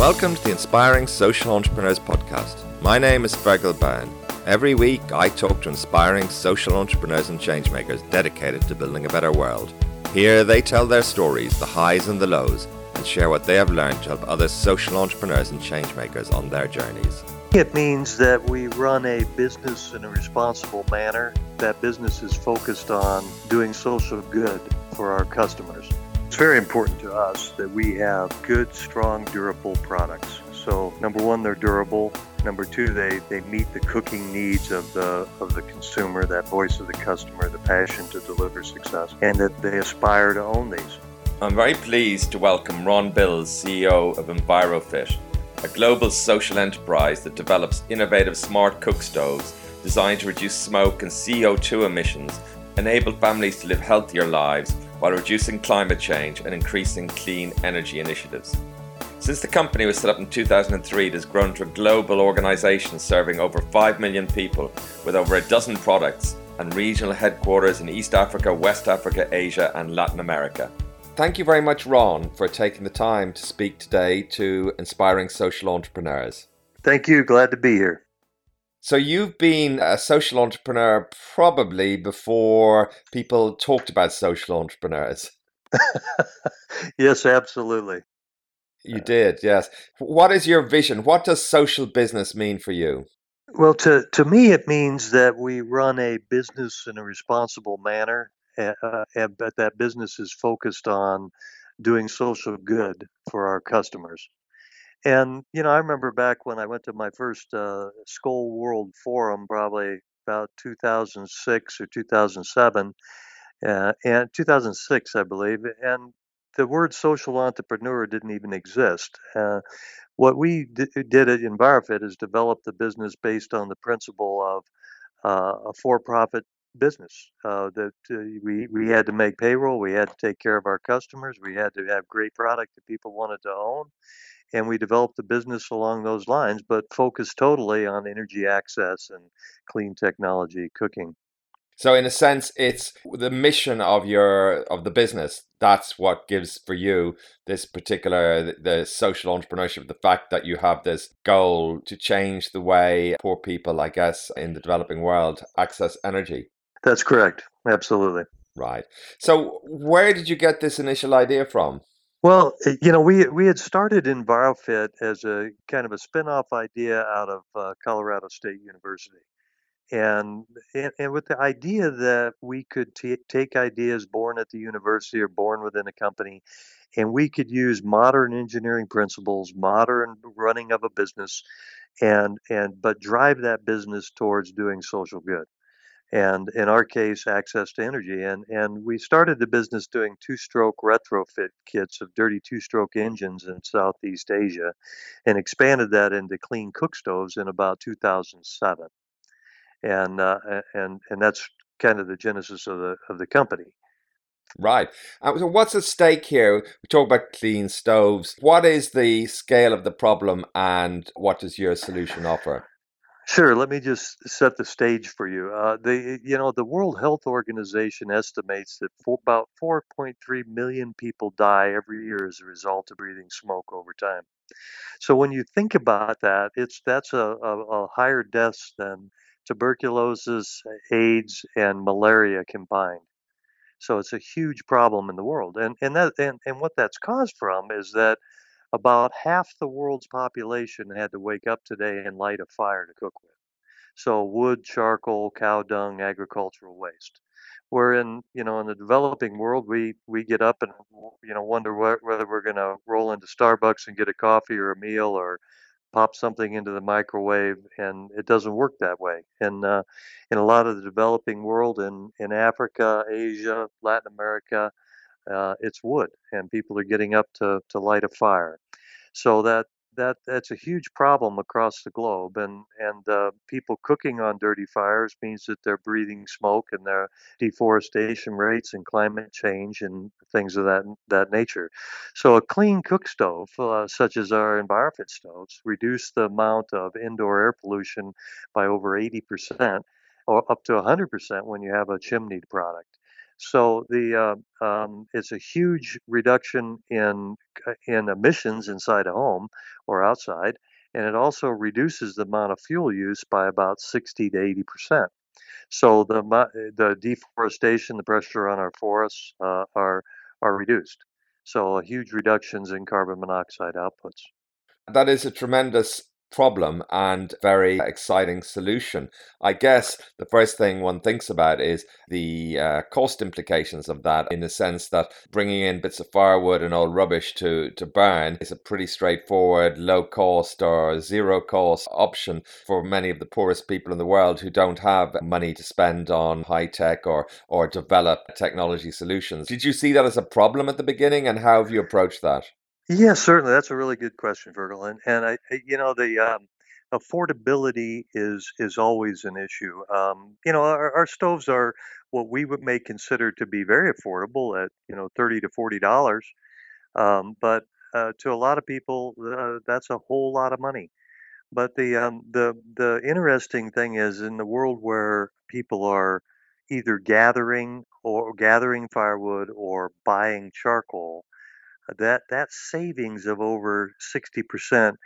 Welcome to the Inspiring Social Entrepreneurs Podcast. My name is Fergal Byrne. Every week, I talk to inspiring social entrepreneurs and changemakers dedicated to building a better world. Here, they tell their stories, the highs and the lows, and share what they have learned to help other social entrepreneurs and changemakers on their journeys. It means that we run a business in a responsible manner. That business is focused on doing social good for our customers. It's very important to us that we have good, strong, durable products. So, number one, they're durable. Number two, they, they meet the cooking needs of the of the consumer, that voice of the customer, the passion to deliver success, and that they aspire to own these. I'm very pleased to welcome Ron Bills, CEO of EnviroFit, a global social enterprise that develops innovative smart cook stoves designed to reduce smoke and CO2 emissions, enable families to live healthier lives while reducing climate change and increasing clean energy initiatives. Since the company was set up in 2003, it has grown to a global organization serving over 5 million people with over a dozen products and regional headquarters in East Africa, West Africa, Asia, and Latin America. Thank you very much, Ron, for taking the time to speak today to inspiring social entrepreneurs. Thank you. Glad to be here. So you've been a social entrepreneur probably before people talked about social entrepreneurs. yes, absolutely. You did, yes. What is your vision? What does social business mean for you? Well, to, to me, it means that we run a business in a responsible manner, uh, but that business is focused on doing social good for our customers. And you know, I remember back when I went to my first uh, Skoll World Forum, probably about 2006 or 2007, uh, and 2006, I believe. And the word social entrepreneur didn't even exist. Uh, what we d- did at EnviroFit is develop the business based on the principle of uh, a for-profit business. Uh, that uh, we we had to make payroll, we had to take care of our customers, we had to have great product that people wanted to own, and we developed the business along those lines, but focused totally on energy access and clean technology cooking. So in a sense, it's the mission of your of the business. That's what gives for you this particular the, the social entrepreneurship. The fact that you have this goal to change the way poor people, I guess, in the developing world access energy. That's correct. Absolutely. Right. So where did you get this initial idea from? Well, eh, you know, we we had started EnviroFit as a kind of a spin-off idea out of uh, Colorado State University, and, and and with the idea that we could t- take ideas born at the university or born within a company, and we could use modern engineering principles, modern running of a business, and and but drive that business towards doing social good and in our case, access to energy. And and we started the business doing two-stroke retrofit kits of dirty two-stroke engines in Southeast Asia, and expanded that into clean cook stoves in about 2007. And uh, and and that's kind of the genesis of the of the company. Right. Uh, so, what's at stake here? We talk about clean stoves. What is the scale of the problem, and what does your solution offer? Sure. Let me just set the stage for you. Uh, the you know the World Health Organization estimates that for about 4.3 million people die every year as a result of breathing smoke over time. So when you think about that, it's that's a, a, a higher deaths than tuberculosis, AIDS, and malaria combined. So it's a huge problem in the world, and and that and, and what that's caused from is that about half the world's population had to wake up today and light a fire to cook with. So wood, charcoal, cow dung, agricultural waste. Where in you know in the developing world we we get up and you know wonder wh- whether we're going to roll into Starbucks and get a coffee or a meal or pop something into the microwave and it doesn't work that way and uh, in a lot of the developing world in in africa asia latin america uh, it's wood, and people are getting up to, to light a fire. So that that that's a huge problem across the globe, and and uh, people cooking on dirty fires means that they're breathing smoke, and their deforestation rates and climate change and things of that that nature. So a clean cook stove, uh, such as our EnviroFit stoves, reduce the amount of indoor air pollution by over 80 percent, or up to 100 percent when you have a chimneyed product. So the uh, um, it's a huge reduction in uh, in emissions inside a home or outside, and it also reduces the amount of fuel use by about 60 to 80 percent. So the the deforestation, the pressure on our forests uh, are are reduced. So huge reductions in carbon monoxide outputs. That is a tremendous problem and very exciting solution. I guess the first thing one thinks about is the uh, cost implications of that in the sense that bringing in bits of firewood and old rubbish to, to burn is a pretty straightforward, low cost or zero cost option for many of the poorest people in the world who don't have money to spend on high tech or, or develop technology solutions. Did you see that as a problem at the beginning and how have you approached that? Yeah, certainly. That's a really good question, Fergal. And and I, you know, the um, affordability is is always an issue. Um, you know, our, our stoves are what we would may consider to be very affordable at you know thirty to forty dollars, um, but uh, to a lot of people, uh, that's a whole lot of money. But the um, the the interesting thing is in the world where people are either gathering or gathering firewood or buying charcoal that that savings of over 60%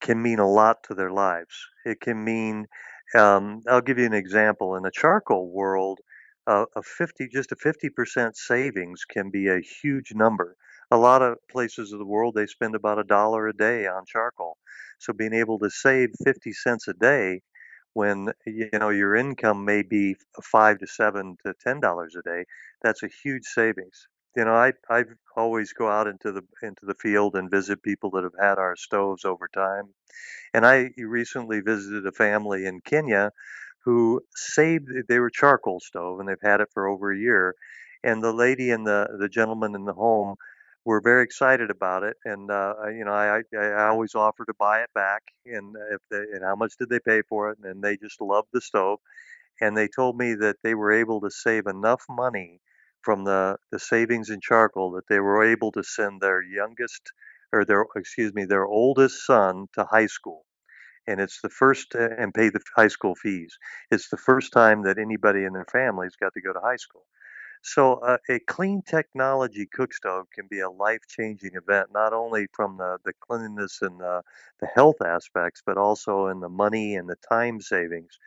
can mean a lot to their lives. It can mean, um, I'll give you an example. In the charcoal world, uh, a 50, just a 50% savings can be a huge number. A lot of places of the world, they spend about a dollar a day on charcoal. So being able to save 50 cents a day when you know your income may be five to seven to ten dollars a day, that's a huge savings you know, I I always go out into the into the field and visit people that have had our stoves over time. And I recently visited a family in Kenya who saved they were charcoal stove and they've had it for over a year. And the lady and the the gentleman in the home were very excited about it. And uh, you know, I, I I always offer to buy it back, and if they and how much did they pay for it? And they just loved the stove. And they told me that they were able to save enough money from the, the savings in charcoal that they were able to send their youngest or their excuse me their oldest son to high school. And it's the first uh, and pay the high school fees. It's the first time that anybody in their family's got to go to high school. So uh, a clean technology cook stove can be a life-changing event not only from the, the cleanliness and the, the health aspects but also in the money and the time savings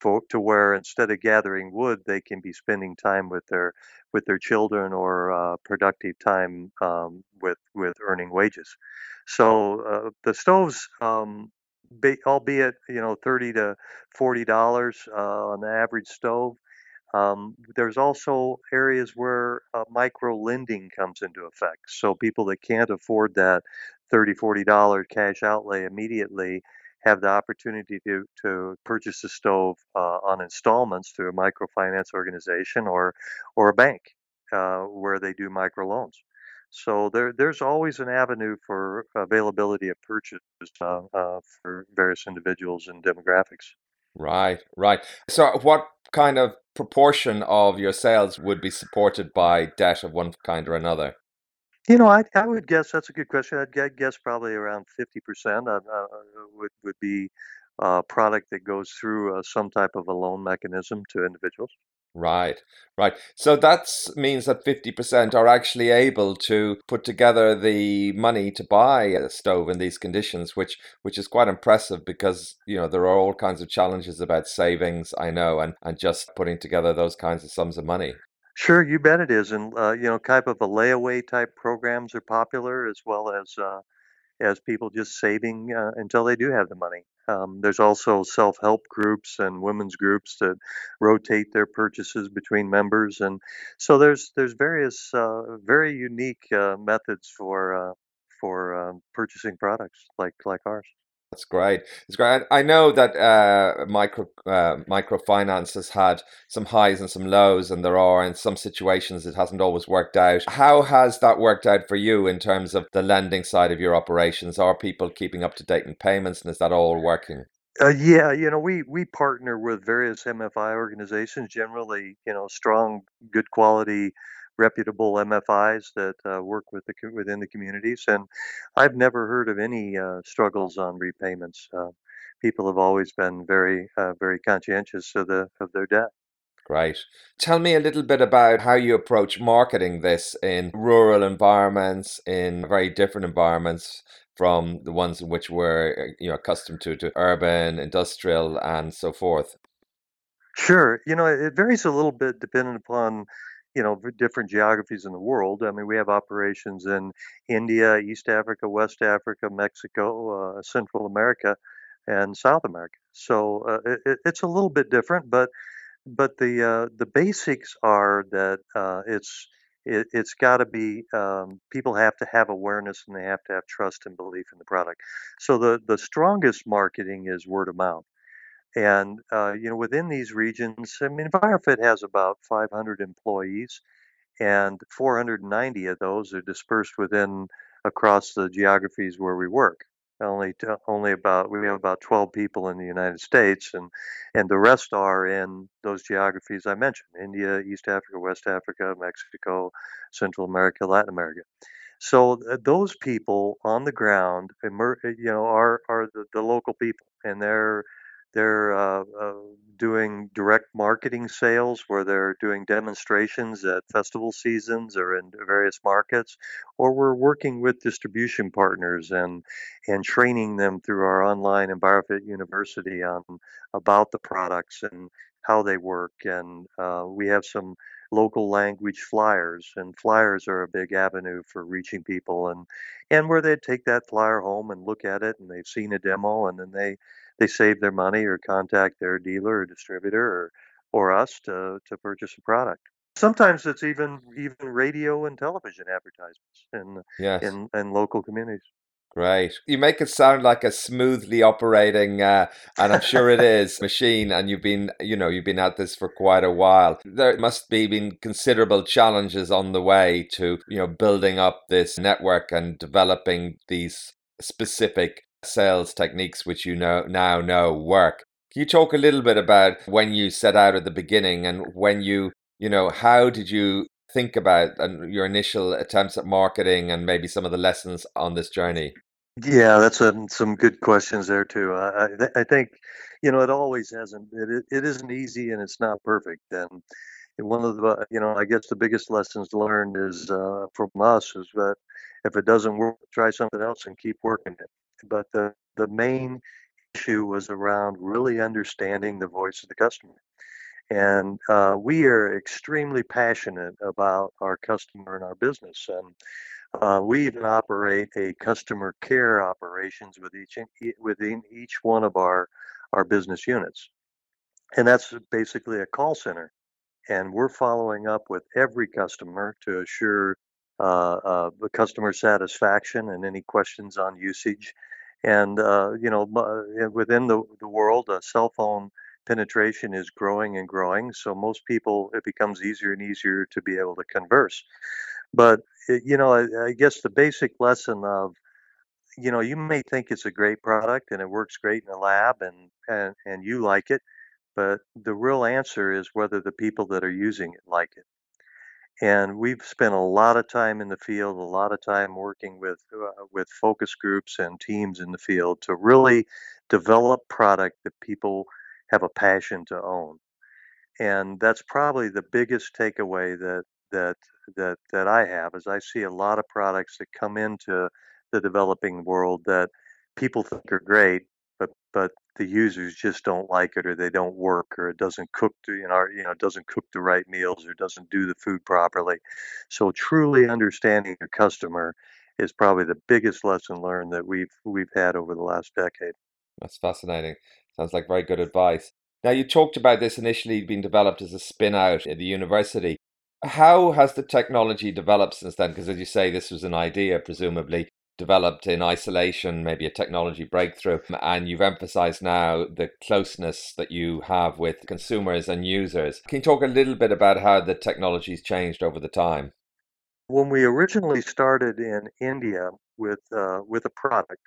for, to where instead of gathering wood, they can be spending time with their with their children or uh, productive time um, with with earning wages. So uh, the stoves, um, be, albeit you know thirty to forty dollars uh, on the average stove, um, there's also areas where micro lending comes into effect. So people that can't afford that 30 40 dollar cash outlay immediately have the opportunity to, to purchase a stove uh, on installments through a microfinance organization or or a bank uh, where they do microloans. So there there's always an avenue for availability of purchase uh, uh, for various individuals and demographics. Right, right. So what kind of proportion of your sales would be supported by debt of one kind or another? You know, I I would guess that's a good question. I'd guess probably around 50% uh, uh, would would be a product that goes through uh, some type of a loan mechanism to individuals. Right, right. So that means that 50% are actually able to put together the money to buy a stove in these conditions, which which is quite impressive because, you know, there are all kinds of challenges about savings, I know, and, and just putting together those kinds of sums of money. Sure, you bet it is, and uh, you know, type of a layaway type programs are popular as well as uh, as people just saving uh, until they do have the money. Um, there's also self-help groups and women's groups that rotate their purchases between members, and so there's there's various uh, very unique uh, methods for uh, for um, purchasing products like like ours. That's great. It's great. I know that uh, micro uh, microfinance has had some highs and some lows, and there are in some situations it hasn't always worked out. How has that worked out for you in terms of the lending side of your operations? Are people keeping up to date in payments, and is that all working? Uh, yeah, you know, we we partner with various MFI organizations, generally, you know, strong, good quality reputable MFIs that uh, work with the within the communities, and I've never heard of any uh, struggles on repayments. Uh, people have always been very uh, very conscientious of the of their debt. Great. Tell me a little bit about how you approach marketing this in rural environments, in very different environments from the ones in which we're you know accustomed to, to urban, industrial, and so forth. Sure. You know, it varies a little bit depending upon, you know, different geographies in the world. I mean, we have operations in India, East Africa, West Africa, Mexico, uh, Central America, and South America. So uh, it, it's a little bit different, but but the uh, the basics are that uh, it's it, has got to be um, people have to have awareness and they have to have trust and belief in the product. So the the strongest marketing is word of mouth. And uh, you know, within these regions, I mean, EnviroFit has about 500 employees, and 490 of those are dispersed within across the geographies where we work. Only to, only about we have about 12 people in the United States and and the rest are in those geographies I mentioned India East Africa West Africa Mexico Central America Latin America. So those people on the ground you know are are the, the local people and they're they're uh, uh, doing direct marketing sales where they're doing demonstrations at festival seasons or in various markets, or we're working with distribution partners and and training them through our online EnviroFit University on about the products and how they work. And uh, we have some local language flyers, and flyers are a big avenue for reaching people and and where they take that flyer home and look at it and they've seen a demo and then they they save their money or contact their dealer or distributor or or us to to purchase a product. Sometimes it's even even radio and television advertisements in yes. in in local communities. Great. You make it sound like a smoothly operating, uh, and I'm sure it is, machine. And you've been, you know, you've been at this for quite a while. There must be been considerable challenges on the way to, you know, building up this network and developing these specific sales techniques which you know now know work. Can you talk a little bit about when you set out at the beginning and when you, you know, how did you think about and your initial attempts at marketing and maybe some of the lessons on this journey? Yeah, that's a, some good questions there too. I, I think, you know, it always hasn't. It it isn't easy and it's not perfect. And one of the, you know, I guess the biggest lessons learned is uh, from us is that if it doesn't work, try something else and keep working it. But the the main issue was around really understanding the voice of the customer. And uh, we are extremely passionate about our customer and our business. And uh, we even operate a customer care operations with each within each one of our our business units, and that's basically a call center. And we're following up with every customer to assure uh, uh, the customer satisfaction and any questions on usage. And uh, you know, within the the world, cell phone penetration is growing and growing. So most people, it becomes easier and easier to be able to converse. But you know, I, I guess the basic lesson of you know, you may think it's a great product and it works great in the lab and, and, and you like it, but the real answer is whether the people that are using it like it. And we've spent a lot of time in the field, a lot of time working with uh, with focus groups and teams in the field to really develop product that people have a passion to own. And that's probably the biggest takeaway that that that that I have is I see a lot of products that come into the developing world that people think are great, but but the users just don't like it or they don't work or it doesn't cook to you know you know doesn't cook the right meals or doesn't do the food properly. So truly understanding your customer is probably the biggest lesson learned that we've we've had over the last decade. That's fascinating. Sounds like very good advice. Now you talked about this initially being developed as a spin out at the university. How has the technology developed since then? Because as you say, this was an idea, presumably developed in isolation, maybe a technology breakthrough, and you've emphasized now the closeness that you have with consumers and users. Can you talk a little bit about how the technology's changed over the time? When we originally started in India with uh, with a product,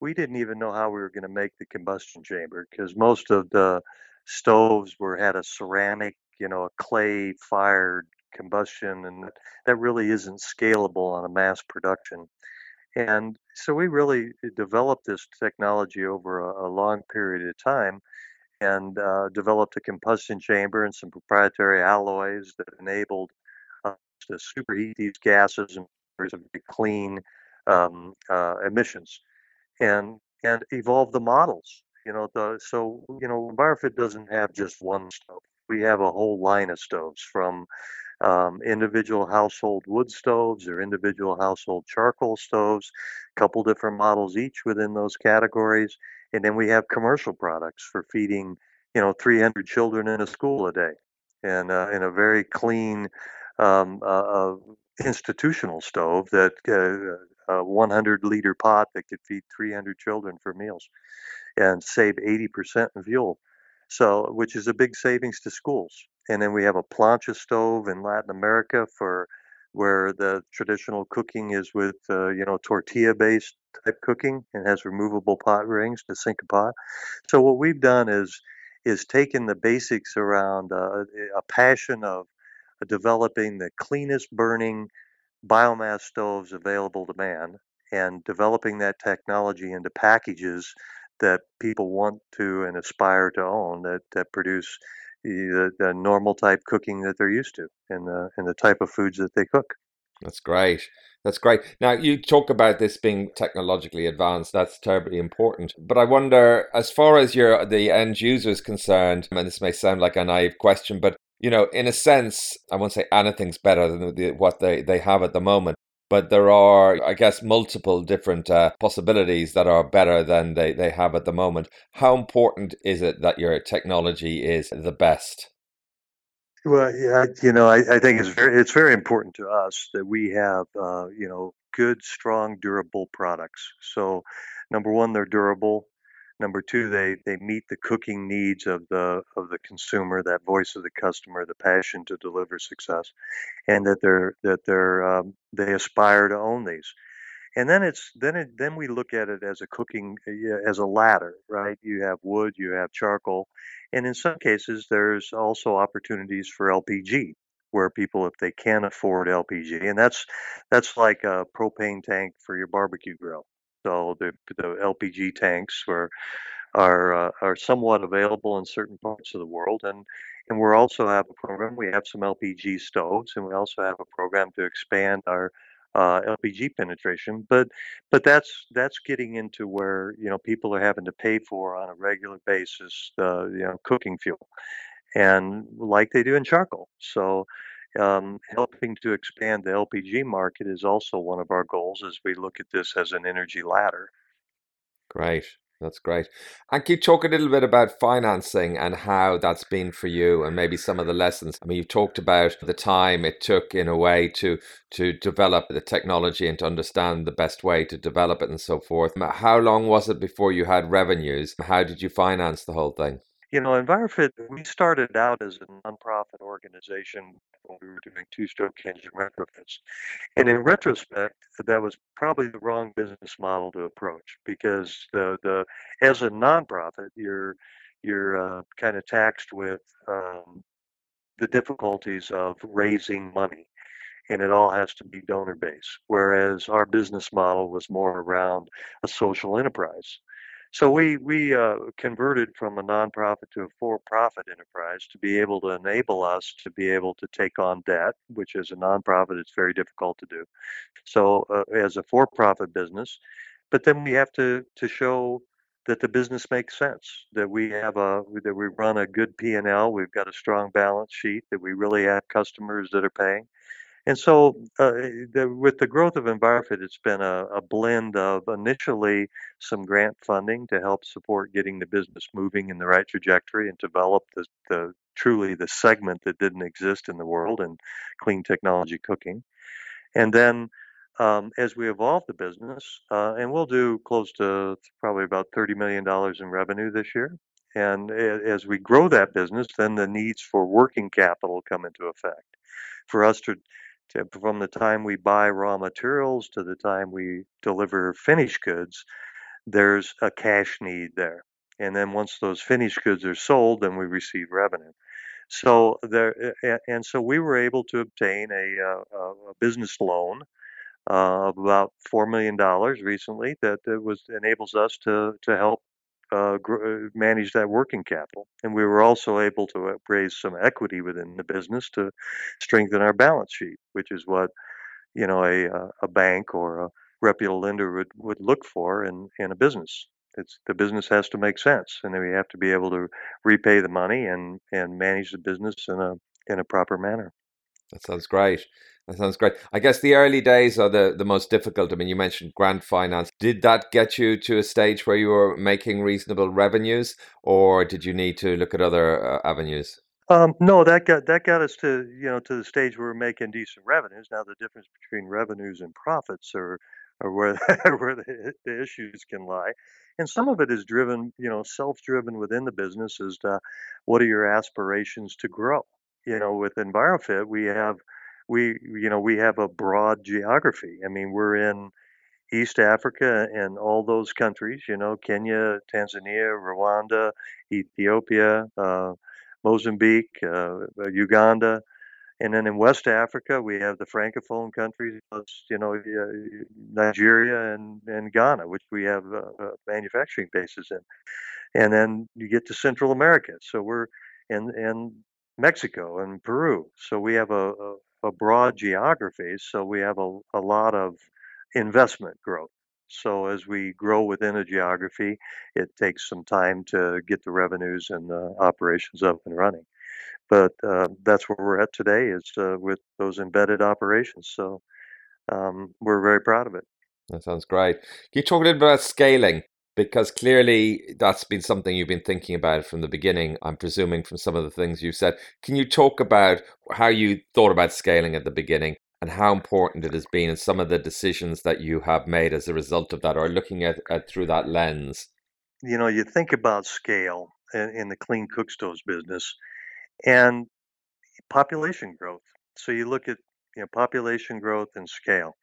we didn't even know how we were going to make the combustion chamber because most of the stoves were had a ceramic, you know, a clay fired combustion, and that really isn't scalable on a mass production. And so we really developed this technology over a, a long period of time. and uh, developed a combustion chamber and some proprietary alloys that enabled us to superheat these gases and clean um, uh, emissions, and and evolve the models. You know, the, so you know, EnviroFit doesn't have just one stove. We have a whole line of stoves from um, individual household wood stoves or individual household charcoal stoves, a couple different models each within those categories. And then we have commercial products for feeding, you know, 300 children in a school a day and uh, in a very clean um, uh, uh, institutional stove that uh, a 100 liter pot that could feed 300 children for meals and save 80% in fuel. So, which is a big savings to schools. And then we have a plancha stove in Latin America for where the traditional cooking is with, uh, you know, tortilla based type cooking and has removable pot rings to sink a pot. So what we've done is is taken the basics around uh, a passion of developing the cleanest burning biomass stoves available to man and developing that technology into packages that people want to and aspire to own that, that produce the, the normal type cooking that they're used to and the, and the type of foods that they cook. That's great. That's great. Now, you talk about this being technologically advanced. That's terribly important. But I wonder, as far as your the end user is concerned, and this may sound like a naive question, but you know, in a sense, I won't say anything's better than the, what they, they have at the moment but there are, I guess, multiple different uh, possibilities that are better than they, they have at the moment. How important is it that your technology is the best? Well, yeah, you know, I, I think it's very it's very important to us that we have, uh, you know, good, strong, durable products. So, number one, they're durable. Number two, they they meet the cooking needs of the of the consumer, that voice of the customer, the passion to deliver success, and that they're that they're um, they aspire to own these. And then it's then it then we look at it as a cooking as a ladder, right? You have wood, you have charcoal, and in some cases there's also opportunities for LPG where people if they can afford LPG, and that's that's like a propane tank for your barbecue grill so the, the LPG tanks are are uh, are somewhat available in certain parts of the world, and and we also have a program. We have some LPG stoves, and we also have a program to expand our uh, LPG penetration. But but that's that's getting into where you know people are having to pay for on a regular basis, uh, you know, cooking fuel, and like they do in charcoal. So um, helping to expand the LPG market is also one of our goals as we look at this as an energy ladder. Great. That's great. And can you talk a little bit about financing and how that's been for you and maybe some of the lessons? I mean, you've talked about the time it took in a way to to develop the technology and to understand the best way to develop it and so forth. How long was it before you had revenues? How did you finance the whole thing? You know, EnviroFit, we started out as a nonprofit organization when we were doing two stroke engine retrofits. And in retrospect, that was probably the wrong business model to approach because the, the as a nonprofit, you're you're uh, kind of taxed with um, the difficulties of raising money and it all has to be donor based. Whereas our business model was more around a social enterprise. So we we uh, converted from a nonprofit to a for-profit enterprise to be able to enable us to be able to take on debt, which as a nonprofit it's very difficult to do. So uh, as a for-profit business, but then we have to to show that the business makes sense, that we have a that we run a good P&L, we've got a strong balance sheet, that we really have customers that are paying. And so, uh, the, with the growth of EnviroFit, it's been a, a, blend of initially some grant funding to help support getting the business moving in the right trajectory and develop the, the truly the segment that didn't exist in the world in clean technology cooking. And then, um, as we evolve the business, uh, and we'll do close to probably about $30 million in revenue this year. And as we grow that business, then the needs for working capital come into effect. For us to from the time we buy raw materials to the time we deliver finished goods, there's a cash need there. And then once those finished goods are sold, then we receive revenue. So there, and so we were able to obtain a, uh, a business loan uh, of about four million dollars recently that, that was enables us to to help uh, uh, manage that working capital. And we were also able to uh, raise some equity within the business to strengthen our balance sheet, which is what you know a uh, a bank or a reputable lender would, would look for in, in a business. It's the business has to make sense, and then we have to be able to repay the money and, and manage the business in a in a proper manner. That sounds great. That sounds great. I guess the early days are the, the most difficult. I mean, you mentioned grant finance. Did that get you to a stage where you were making reasonable revenues, or did you need to look at other uh, avenues? Um, no, that got that got us to you know to the stage where we're making decent revenues. Now the difference between revenues and profits are, are where where the, the issues can lie, and some of it is driven you know self-driven within the business as to what are your aspirations to grow. You know, with EnviroFit, we have we you know we have a broad geography. I mean, we're in East Africa and all those countries. You know, Kenya, Tanzania, Rwanda, Ethiopia, uh, Mozambique, uh, Uganda, and then in West Africa we have the francophone countries, plus you know uh, Nigeria and, and Ghana, which we have uh, uh, manufacturing bases in, and then you get to Central America. So we're in and Mexico and Peru. So we have a, a a broad geography, so we have a, a lot of investment growth. So as we grow within a geography, it takes some time to get the revenues and the operations up and running. But uh, that's where we're at today is uh, with those embedded operations. So um, we're very proud of it. That sounds great. Can you talk a little bit about scaling? Because clearly that's been something you've been thinking about from the beginning. I'm presuming from some of the things you've said. Can you talk about how you thought about scaling at the beginning and how important it has been and some of the decisions that you have made as a result of that or looking at, at through that lens? You know, you think about scale in, in the clean cook stoves business and population growth. So you look at you know population growth and scale.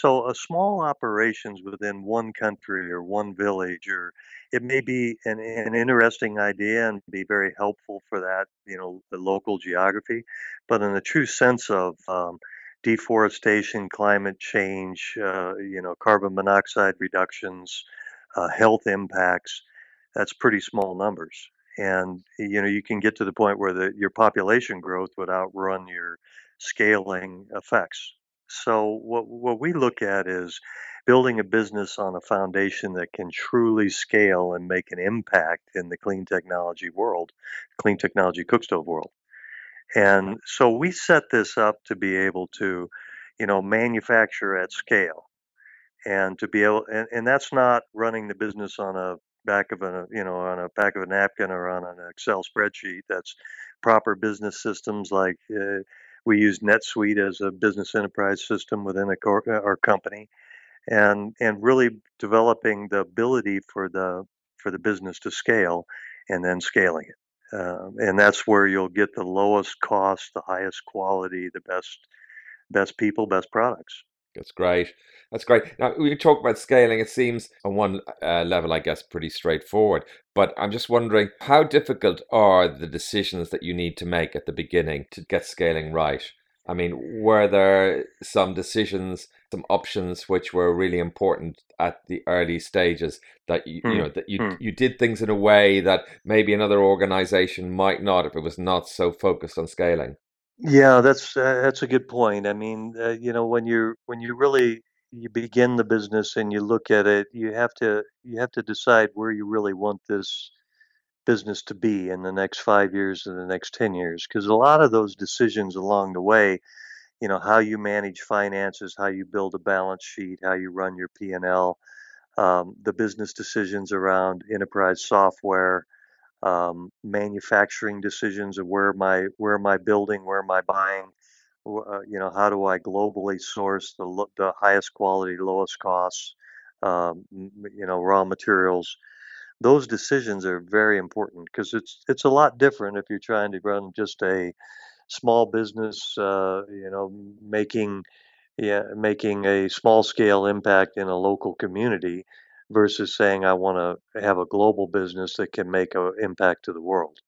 So a small operations within one country or one village, or it may be an, an interesting idea and be very helpful for that, you know, the local geography. But in the true sense of um, deforestation, climate change, uh, you know, carbon monoxide reductions, uh, health impacts, that's pretty small numbers. And you know, you can get to the point where the, your population growth would outrun your scaling effects. So what what we look at is building a business on a foundation that can truly scale and make an impact in the clean technology world, clean technology cookstove world. And so we set this up to be able to, you know, manufacture at scale and to be able and, and that's not running the business on a back of a you know on a back of a napkin or on an excel spreadsheet that's proper business systems like uh, we use NetSuite as a business enterprise system within uh, our company, and and really developing the ability for the for the business to scale, and then scaling it. Um, and that's where you'll get the lowest cost, the highest quality, the best best people, best products. That's great. That's great. Now, we talk about scaling. It seems on one uh, level, I guess, pretty straightforward. But I'm just wondering how difficult are the decisions that you need to make at the beginning to get scaling right? I mean, were there some decisions, some options which were really important at the early stages that you, mm. you hmm, know that you mm. you did things in a way that maybe another organization might not if it was not so focused on scaling? Yeah, that's uh, that's a good point. I mean, uh, you know, when you're when you really you begin the business and you look at it, you have to you have to decide where you really want this business to be in the next five years and the next ten years. Because a lot of those decisions along the way, you know, how you manage finances, how you build a balance sheet, how you run your P and L, um, the business decisions around enterprise software um, manufacturing decisions of where my where am I building, where am I buying, uh, you know, how do I globally source the the highest quality, lowest costs, um, you know, raw materials. Those decisions are very important because it's it's a lot different if you're trying to run just a small business, uh, you know, making yeah, making a small scale impact in a local community versus saying I want to have a global business that can make an impact to the world.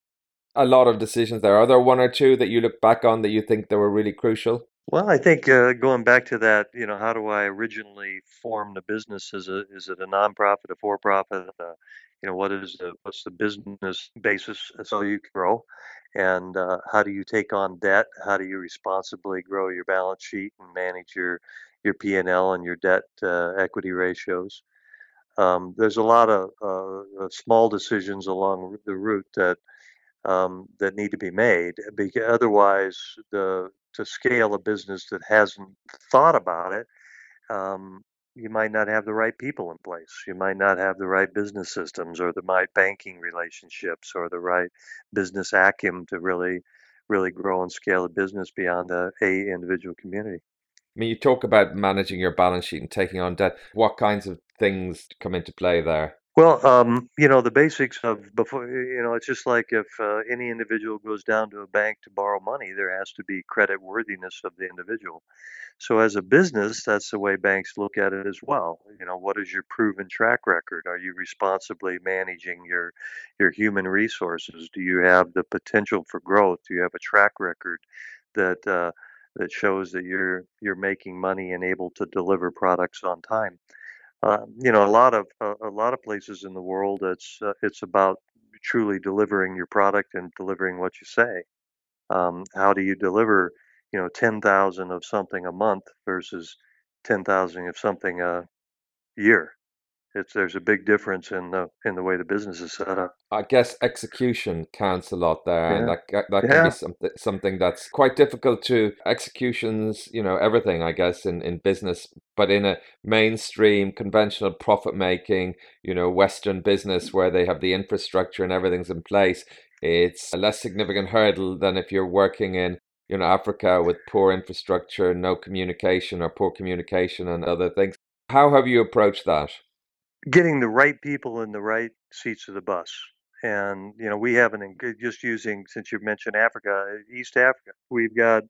A lot of decisions there. Are there one or two that you look back on that you think that were really crucial? Well, I think uh, going back to that, you know, how do I originally form the business? Is it is it a nonprofit, a for-profit? Uh, you know, what is the what's the business basis so you can grow, and uh, how do you take on debt? How do you responsibly grow your balance sheet and manage your your P and L and your debt uh, equity ratios? Um, there's a lot of uh, small decisions along the route that um, that need to be made because otherwise the to scale a business that hasn't thought about it um, you might not have the right people in place. You might not have the right business systems or the right banking relationships or the right business acumen to really really grow and scale a business beyond a, a individual community I mean, you talk about managing your balance sheet and taking on debt. What kinds of things come into play there? Well, um, you know, the basics of before, you know, it's just like if uh, any individual goes down to a bank to borrow money, there has to be credit worthiness of the individual. So, as a business, that's the way banks look at it as well. You know, what is your proven track record? Are you responsibly managing your your human resources? Do you have the potential for growth? Do you have a track record that uh, that shows that you're you're making money and able to deliver products on time? Uh, you know, a lot of uh, a lot of places in the world, it's uh, it's about truly delivering your product and delivering what you say. Um, how do you deliver, you know, ten thousand of something a month versus ten thousand of something a year? It's there's a big difference in the in the way the business is set up. I guess execution counts a lot there, yeah. and that that can yeah. be something something that's quite difficult to executions. You know, everything I guess in in business, but in a mainstream conventional profit making, you know, Western business where they have the infrastructure and everything's in place, it's a less significant hurdle than if you're working in you know Africa with poor infrastructure, no communication or poor communication and other things. How have you approached that? Getting the right people in the right seats of the bus. And you know, we haven't just using since you mentioned Africa, East Africa. We've got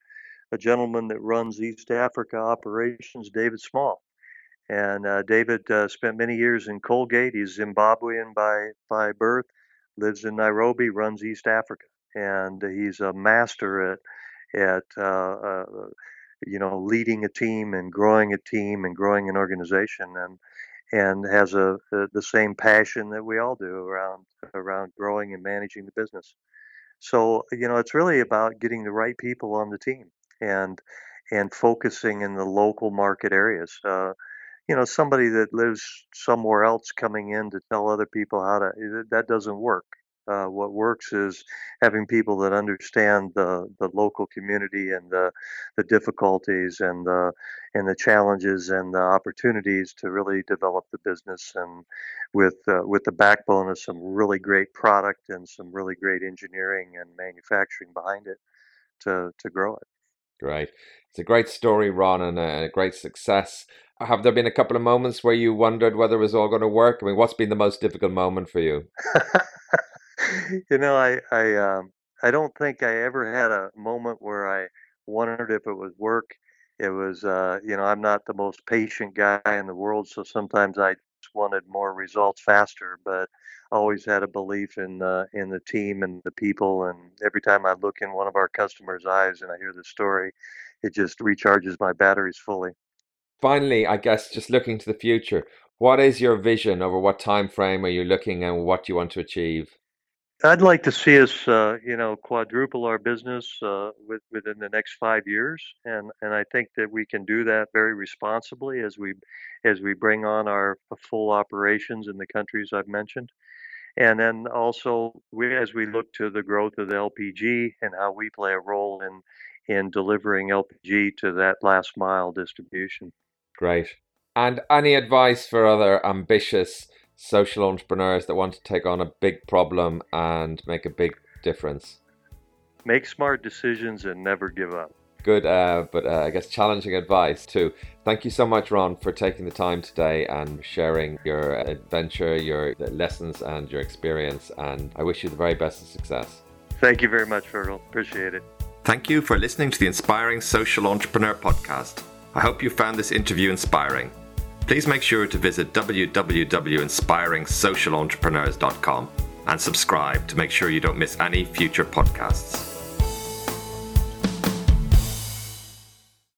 a gentleman that runs East Africa operations, David Small. And uh, David uh, spent many years in Colgate. He's Zimbabwean by by birth, lives in Nairobi, runs East Africa, and he's a master at at uh, uh you know leading a team and growing a team and growing an organization. And and has a, a, the same passion that we all do around around growing and managing the business. So you know, it's really about getting the right people on the team and and focusing in the local market areas. Uh, you know, somebody that lives somewhere else coming in to tell other people how to that doesn't work. Uh, what works is having people that understand the, the local community and the, the difficulties and the and the challenges and the opportunities to really develop the business and with uh, with the backbone of some really great product and some really great engineering and manufacturing behind it to to grow it. Great. It's a great story, Ron, and a great success. Have there been a couple of moments where you wondered whether it was all going to work? I mean, what's been the most difficult moment for you? you know, I I um, I don't think I ever had a moment where I wondered if it was work. It was, uh, you know, I'm not the most patient guy in the world, so sometimes I just wanted more results faster. But always had a belief in uh, in the team and the people. And every time I look in one of our customers' eyes and I hear the story, it just recharges my batteries fully. Finally, I guess just looking to the future, what is your vision over what time frame are you looking and what do you want to achieve? I'd like to see us, uh, you know, quadruple our business uh, with, within the next five years, and and I think that we can do that very responsibly as we as we bring on our full operations in the countries I've mentioned, and then also we as we look to the growth of the LPG and how we play a role in in delivering LPG to that last mile distribution. Great. And any advice for other ambitious social entrepreneurs that want to take on a big problem and make a big difference? Make smart decisions and never give up. Good, uh, but uh, I guess challenging advice too. Thank you so much, Ron, for taking the time today and sharing your adventure, your lessons, and your experience. And I wish you the very best of success. Thank you very much, Fergal. Appreciate it. Thank you for listening to the Inspiring Social Entrepreneur podcast. I hope you found this interview inspiring please make sure to visit www.inspiringsocialentrepreneurs.com and subscribe to make sure you don't miss any future podcasts.